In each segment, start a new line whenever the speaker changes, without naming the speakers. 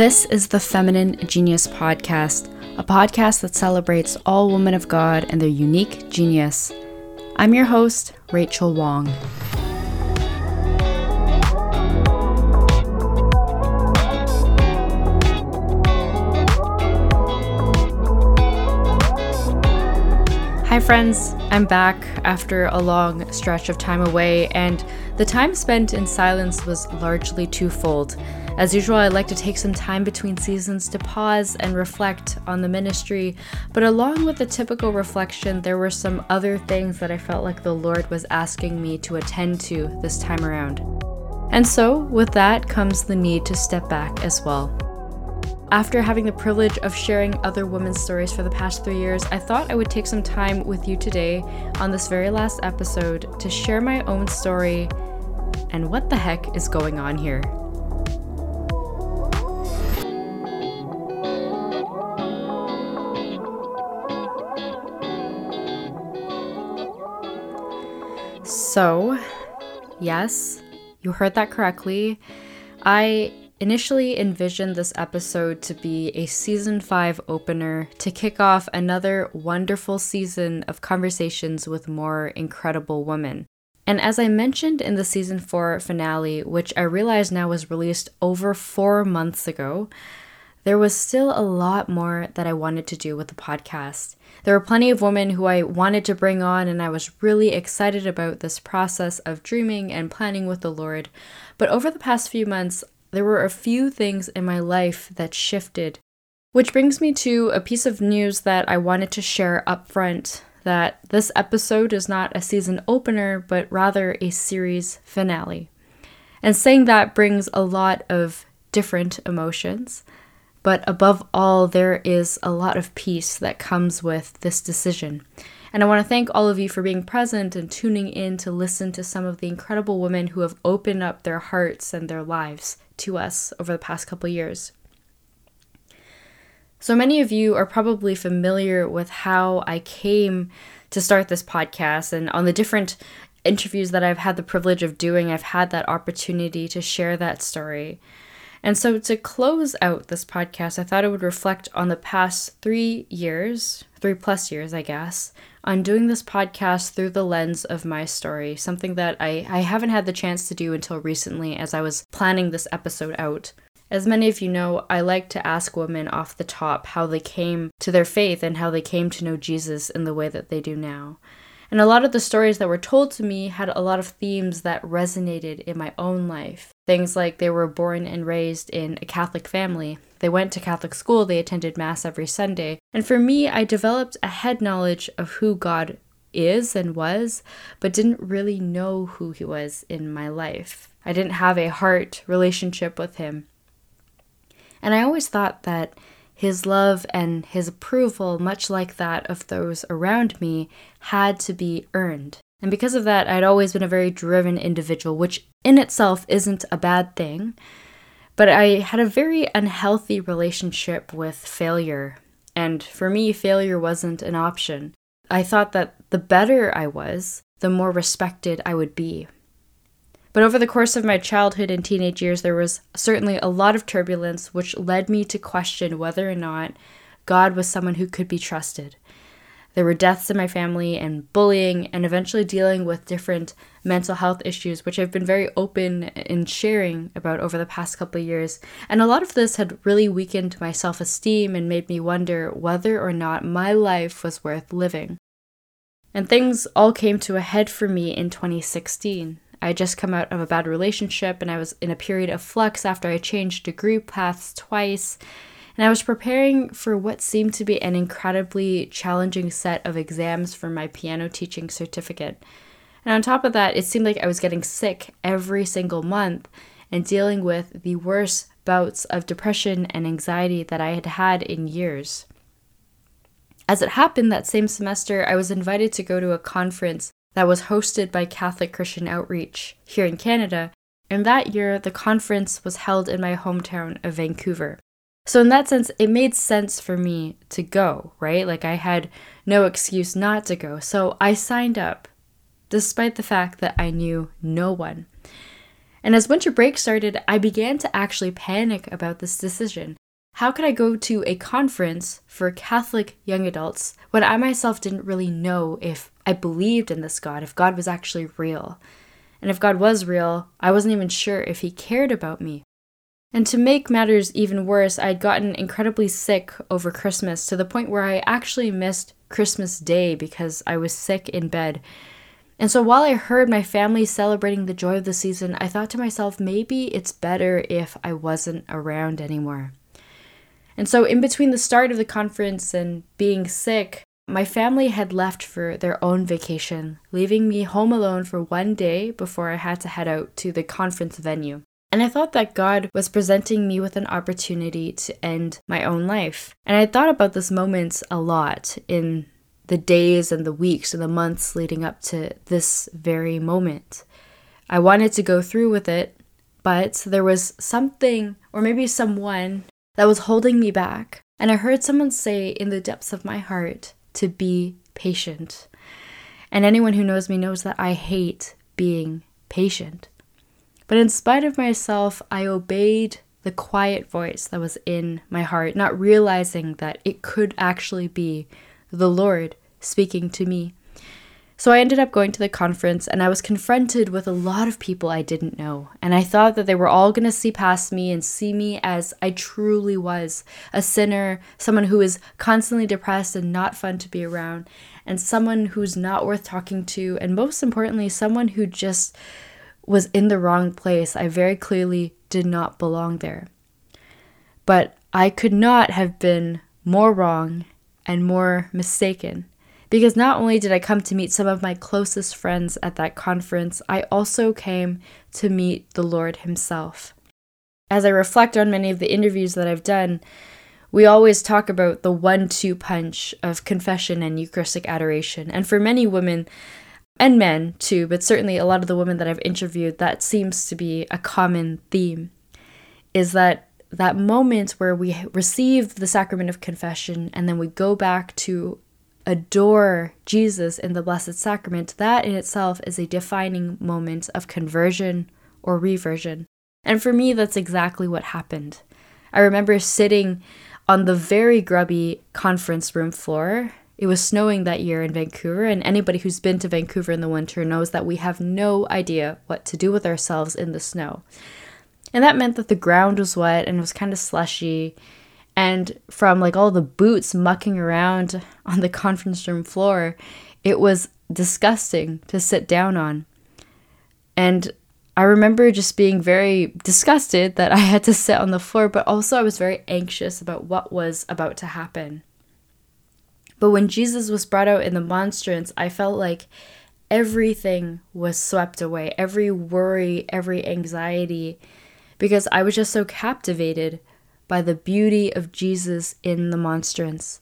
This is the Feminine Genius Podcast, a podcast that celebrates all women of God and their unique genius. I'm your host, Rachel Wong. Friends. I'm back after a long stretch of time away, and the time spent in silence was largely twofold. As usual, I like to take some time between seasons to pause and reflect on the ministry, but along with the typical reflection, there were some other things that I felt like the Lord was asking me to attend to this time around. And so, with that comes the need to step back as well. After having the privilege of sharing other women's stories for the past three years, I thought I would take some time with you today on this very last episode to share my own story and what the heck is going on here. So, yes, you heard that correctly. I initially envisioned this episode to be a season 5 opener to kick off another wonderful season of conversations with more incredible women. And as I mentioned in the season 4 finale, which I realize now was released over four months ago, there was still a lot more that I wanted to do with the podcast. There were plenty of women who I wanted to bring on, and I was really excited about this process of dreaming and planning with the Lord. But over the past few months, there were a few things in my life that shifted. Which brings me to a piece of news that I wanted to share up front that this episode is not a season opener, but rather a series finale. And saying that brings a lot of different emotions, but above all, there is a lot of peace that comes with this decision. And I want to thank all of you for being present and tuning in to listen to some of the incredible women who have opened up their hearts and their lives to us over the past couple years. So many of you are probably familiar with how I came to start this podcast and on the different interviews that I've had the privilege of doing, I've had that opportunity to share that story. And so, to close out this podcast, I thought I would reflect on the past three years, three plus years, I guess, on doing this podcast through the lens of my story, something that I, I haven't had the chance to do until recently as I was planning this episode out. As many of you know, I like to ask women off the top how they came to their faith and how they came to know Jesus in the way that they do now. And a lot of the stories that were told to me had a lot of themes that resonated in my own life. Things like they were born and raised in a Catholic family, they went to Catholic school, they attended Mass every Sunday. And for me, I developed a head knowledge of who God is and was, but didn't really know who He was in my life. I didn't have a heart relationship with Him. And I always thought that his love and his approval, much like that of those around me, had to be earned. And because of that, I'd always been a very driven individual, which in itself isn't a bad thing. But I had a very unhealthy relationship with failure. And for me, failure wasn't an option. I thought that the better I was, the more respected I would be. But over the course of my childhood and teenage years, there was certainly a lot of turbulence, which led me to question whether or not God was someone who could be trusted. There were deaths in my family and bullying, and eventually dealing with different mental health issues, which I've been very open in sharing about over the past couple of years. And a lot of this had really weakened my self esteem and made me wonder whether or not my life was worth living. And things all came to a head for me in 2016. I had just come out of a bad relationship and I was in a period of flux after I changed degree paths twice. And I was preparing for what seemed to be an incredibly challenging set of exams for my piano teaching certificate. And on top of that, it seemed like I was getting sick every single month and dealing with the worst bouts of depression and anxiety that I had had in years. As it happened, that same semester, I was invited to go to a conference that was hosted by Catholic Christian Outreach here in Canada, and that year the conference was held in my hometown of Vancouver. So, in that sense, it made sense for me to go, right? Like, I had no excuse not to go. So, I signed up, despite the fact that I knew no one. And as winter break started, I began to actually panic about this decision. How could I go to a conference for Catholic young adults when I myself didn't really know if I believed in this God, if God was actually real? And if God was real, I wasn't even sure if He cared about me. And to make matters even worse, I'd gotten incredibly sick over Christmas to the point where I actually missed Christmas Day because I was sick in bed. And so while I heard my family celebrating the joy of the season, I thought to myself, maybe it's better if I wasn't around anymore. And so, in between the start of the conference and being sick, my family had left for their own vacation, leaving me home alone for one day before I had to head out to the conference venue. And I thought that God was presenting me with an opportunity to end my own life. And I thought about this moment a lot in the days and the weeks and the months leading up to this very moment. I wanted to go through with it, but there was something, or maybe someone, that was holding me back. And I heard someone say in the depths of my heart to be patient. And anyone who knows me knows that I hate being patient. But in spite of myself, I obeyed the quiet voice that was in my heart, not realizing that it could actually be the Lord speaking to me. So I ended up going to the conference and I was confronted with a lot of people I didn't know. And I thought that they were all going to see past me and see me as I truly was a sinner, someone who is constantly depressed and not fun to be around, and someone who's not worth talking to, and most importantly, someone who just was in the wrong place. I very clearly did not belong there. But I could not have been more wrong and more mistaken. Because not only did I come to meet some of my closest friends at that conference, I also came to meet the Lord Himself. As I reflect on many of the interviews that I've done, we always talk about the one two punch of confession and Eucharistic adoration. And for many women, and men too, but certainly a lot of the women that I've interviewed, that seems to be a common theme, is that that moment where we receive the sacrament of confession and then we go back to adore Jesus in the Blessed Sacrament, that in itself is a defining moment of conversion or reversion. And for me, that's exactly what happened. I remember sitting on the very grubby conference room floor it was snowing that year in Vancouver, and anybody who's been to Vancouver in the winter knows that we have no idea what to do with ourselves in the snow. And that meant that the ground was wet and was kind of slushy. And from like all the boots mucking around on the conference room floor, it was disgusting to sit down on. And I remember just being very disgusted that I had to sit on the floor, but also I was very anxious about what was about to happen. But when Jesus was brought out in the monstrance, I felt like everything was swept away every worry, every anxiety, because I was just so captivated by the beauty of Jesus in the monstrance.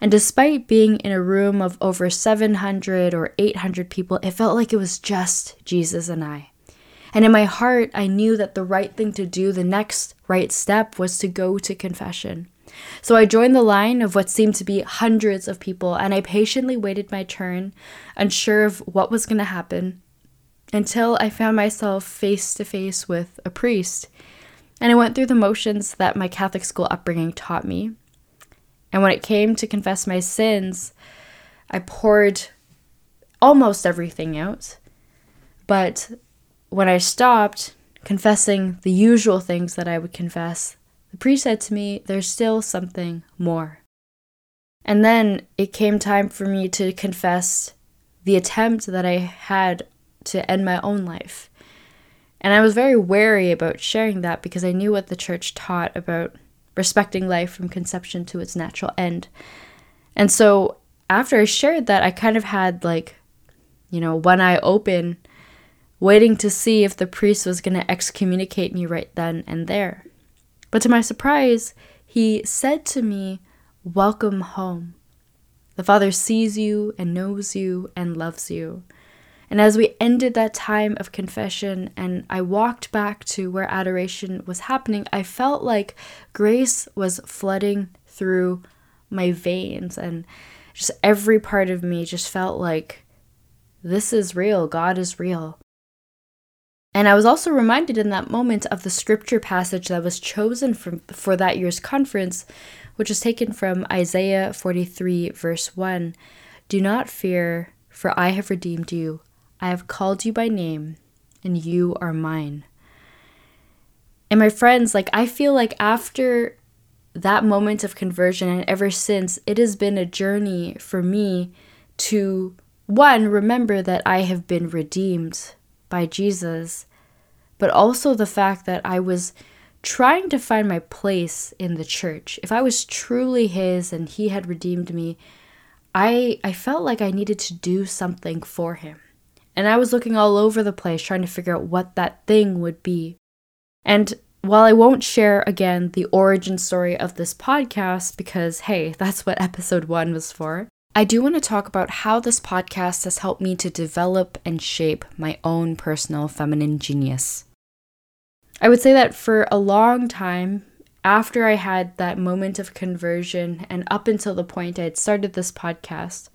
And despite being in a room of over 700 or 800 people, it felt like it was just Jesus and I. And in my heart, I knew that the right thing to do, the next right step, was to go to confession. So I joined the line of what seemed to be hundreds of people, and I patiently waited my turn, unsure of what was going to happen, until I found myself face to face with a priest. And I went through the motions that my Catholic school upbringing taught me. And when it came to confess my sins, I poured almost everything out. But when I stopped confessing the usual things that I would confess, priest said to me, There's still something more. And then it came time for me to confess the attempt that I had to end my own life. And I was very wary about sharing that because I knew what the church taught about respecting life from conception to its natural end. And so after I shared that, I kind of had like, you know, one eye open, waiting to see if the priest was going to excommunicate me right then and there. But to my surprise, he said to me, Welcome home. The Father sees you and knows you and loves you. And as we ended that time of confession and I walked back to where adoration was happening, I felt like grace was flooding through my veins and just every part of me just felt like this is real, God is real. And I was also reminded in that moment of the scripture passage that was chosen from, for that year's conference, which is taken from Isaiah 43, verse 1. Do not fear, for I have redeemed you. I have called you by name, and you are mine. And my friends, like, I feel like after that moment of conversion and ever since, it has been a journey for me to one, remember that I have been redeemed by Jesus, but also the fact that I was trying to find my place in the church. If I was truly His and He had redeemed me, I, I felt like I needed to do something for Him. And I was looking all over the place trying to figure out what that thing would be. And while I won't share again the origin story of this podcast, because hey, that's what episode one was for, I do want to talk about how this podcast has helped me to develop and shape my own personal feminine genius. I would say that for a long time, after I had that moment of conversion and up until the point I had started this podcast,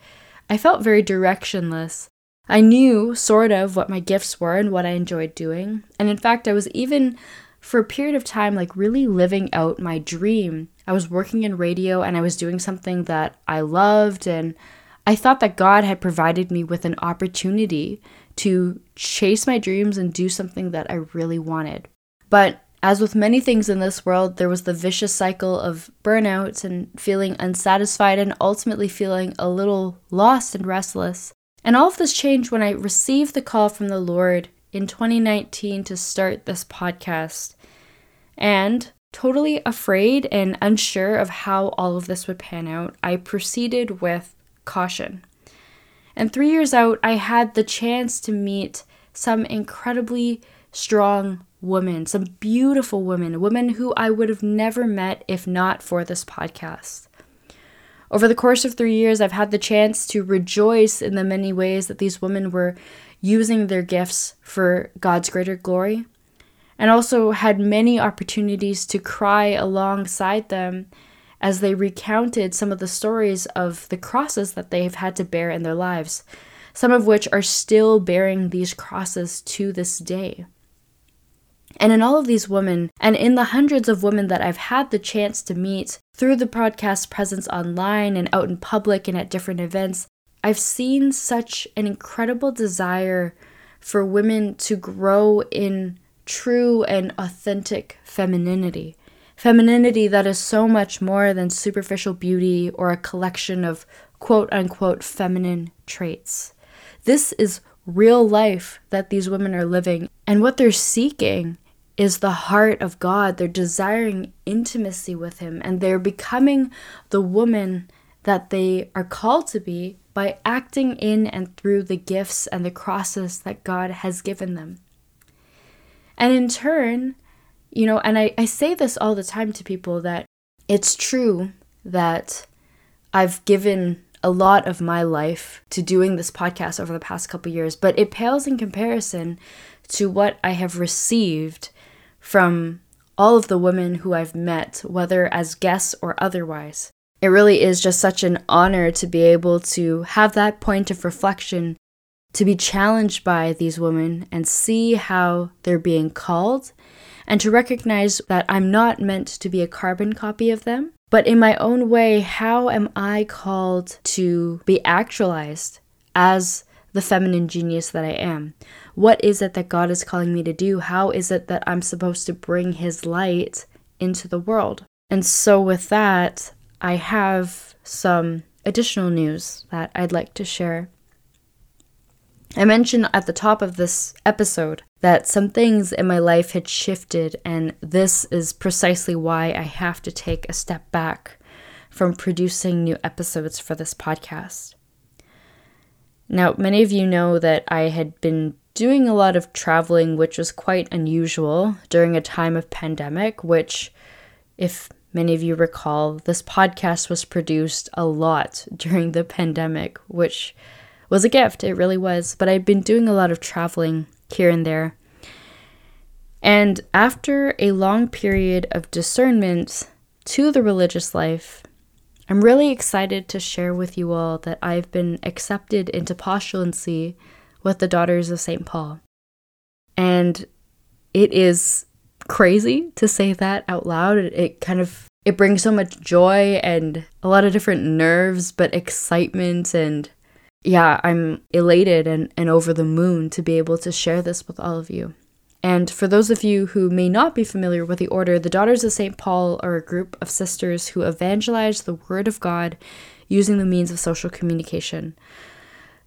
I felt very directionless. I knew sort of what my gifts were and what I enjoyed doing. And in fact, I was even for a period of time, like really living out my dream. I was working in radio and I was doing something that I loved, and I thought that God had provided me with an opportunity to chase my dreams and do something that I really wanted. But as with many things in this world, there was the vicious cycle of burnout and feeling unsatisfied and ultimately feeling a little lost and restless. And all of this changed when I received the call from the Lord in 2019 to start this podcast. And totally afraid and unsure of how all of this would pan out, I proceeded with caution. And three years out, I had the chance to meet some incredibly strong women, some beautiful women, women who I would have never met if not for this podcast. Over the course of three years, I've had the chance to rejoice in the many ways that these women were using their gifts for God's greater glory, and also had many opportunities to cry alongside them as they recounted some of the stories of the crosses that they have had to bear in their lives, some of which are still bearing these crosses to this day. And in all of these women, and in the hundreds of women that I've had the chance to meet through the podcast presence online and out in public and at different events, I've seen such an incredible desire for women to grow in true and authentic femininity. Femininity that is so much more than superficial beauty or a collection of quote unquote feminine traits. This is real life that these women are living, and what they're seeking is the heart of God. They're desiring intimacy with Him, and they're becoming the woman that they are called to be by acting in and through the gifts and the crosses that God has given them. And in turn, you know, and I, I say this all the time to people that it's true that I've given a lot of my life to doing this podcast over the past couple years, but it pales in comparison to what I have received from all of the women who I've met, whether as guests or otherwise. It really is just such an honor to be able to have that point of reflection, to be challenged by these women and see how they're being called, and to recognize that I'm not meant to be a carbon copy of them, but in my own way, how am I called to be actualized as the feminine genius that I am? What is it that God is calling me to do? How is it that I'm supposed to bring His light into the world? And so, with that, I have some additional news that I'd like to share. I mentioned at the top of this episode that some things in my life had shifted, and this is precisely why I have to take a step back from producing new episodes for this podcast. Now, many of you know that I had been doing a lot of traveling, which was quite unusual during a time of pandemic, which, if Many of you recall this podcast was produced a lot during the pandemic, which was a gift. It really was. But I'd been doing a lot of traveling here and there. And after a long period of discernment to the religious life, I'm really excited to share with you all that I've been accepted into postulancy with the Daughters of St. Paul. And it is crazy to say that out loud. It, it kind of it brings so much joy and a lot of different nerves, but excitement and yeah, I'm elated and, and over the moon to be able to share this with all of you. And for those of you who may not be familiar with the order, the Daughters of St. Paul are a group of sisters who evangelize the Word of God using the means of social communication.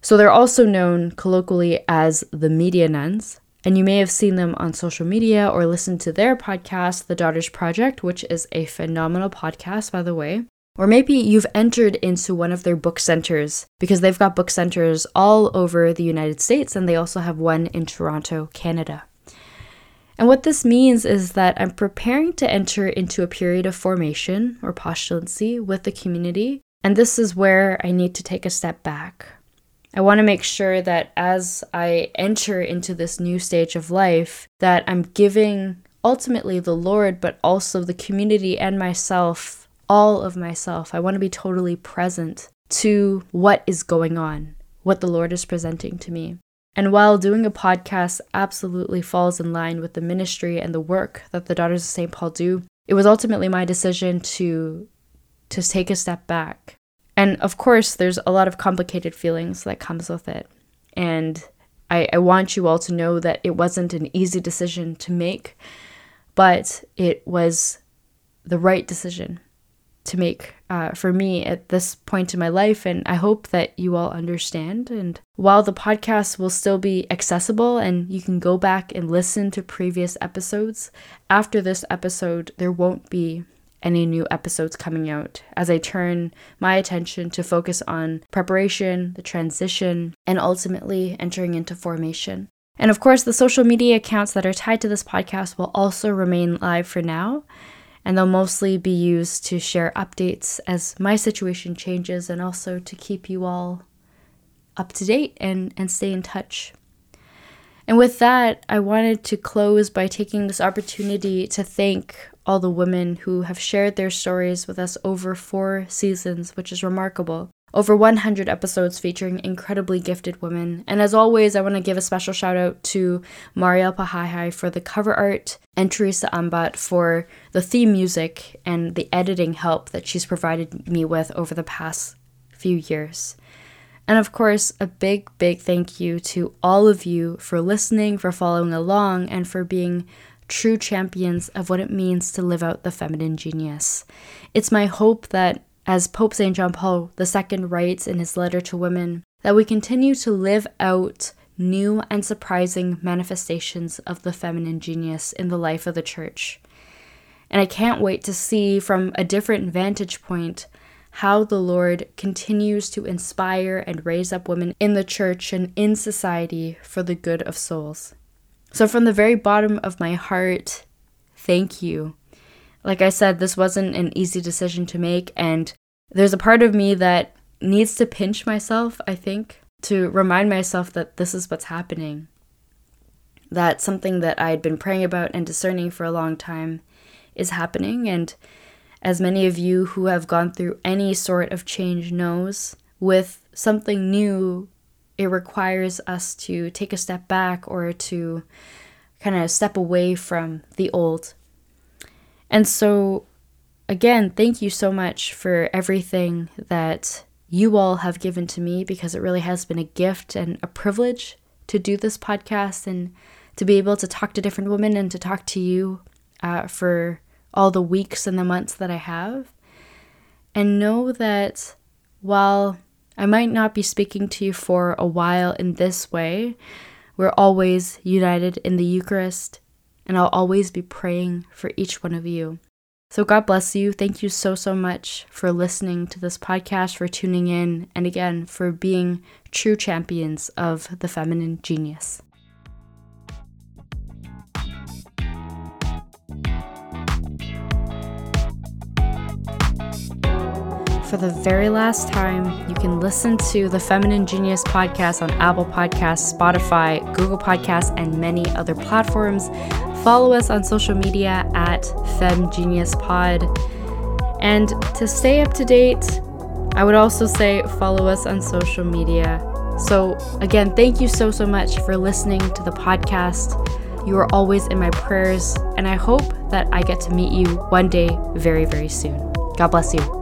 So they're also known colloquially as the Media Nuns, and you may have seen them on social media or listened to their podcast, The Daughters Project, which is a phenomenal podcast, by the way. Or maybe you've entered into one of their book centers because they've got book centers all over the United States and they also have one in Toronto, Canada. And what this means is that I'm preparing to enter into a period of formation or postulancy with the community. And this is where I need to take a step back. I want to make sure that as I enter into this new stage of life, that I'm giving ultimately the Lord, but also the community and myself, all of myself. I want to be totally present to what is going on, what the Lord is presenting to me. And while doing a podcast absolutely falls in line with the ministry and the work that the Daughters of St. Paul do, it was ultimately my decision to to take a step back and of course, there's a lot of complicated feelings that comes with it. And I, I want you all to know that it wasn't an easy decision to make, but it was the right decision to make uh, for me at this point in my life. And I hope that you all understand. And while the podcast will still be accessible and you can go back and listen to previous episodes, after this episode, there won't be any new episodes coming out as I turn my attention to focus on preparation, the transition, and ultimately entering into formation. And of course, the social media accounts that are tied to this podcast will also remain live for now, and they'll mostly be used to share updates as my situation changes and also to keep you all up to date and, and stay in touch. And with that, I wanted to close by taking this opportunity to thank all the women who have shared their stories with us over four seasons, which is remarkable. Over 100 episodes featuring incredibly gifted women. And as always, I want to give a special shout out to Mariel Pahayahay for the cover art and Theresa Ambat for the theme music and the editing help that she's provided me with over the past few years. And of course, a big, big thank you to all of you for listening, for following along, and for being true champions of what it means to live out the feminine genius. It's my hope that, as Pope St. John Paul II writes in his letter to women, that we continue to live out new and surprising manifestations of the feminine genius in the life of the church. And I can't wait to see from a different vantage point how the Lord continues to inspire and raise up women in the church and in society for the good of souls. So, from the very bottom of my heart, thank you. Like I said, this wasn't an easy decision to make, and there's a part of me that needs to pinch myself, I think, to remind myself that this is what's happening. That something that I had been praying about and discerning for a long time is happening, and as many of you who have gone through any sort of change knows, with something new, it requires us to take a step back or to kind of step away from the old. And so, again, thank you so much for everything that you all have given to me because it really has been a gift and a privilege to do this podcast and to be able to talk to different women and to talk to you uh, for all the weeks and the months that I have. And know that while I might not be speaking to you for a while in this way, we're always united in the Eucharist, and I'll always be praying for each one of you. So, God bless you. Thank you so, so much for listening to this podcast, for tuning in, and again, for being true champions of the feminine genius. For the very last time, you can listen to the Feminine Genius podcast on Apple Podcasts, Spotify, Google Podcasts, and many other platforms. Follow us on social media at FemGeniusPod. And to stay up to date, I would also say follow us on social media So, again, thank you so, so much for listening to the podcast. You are always in my prayers, and I hope that I get to meet you one day very, very soon. God bless you.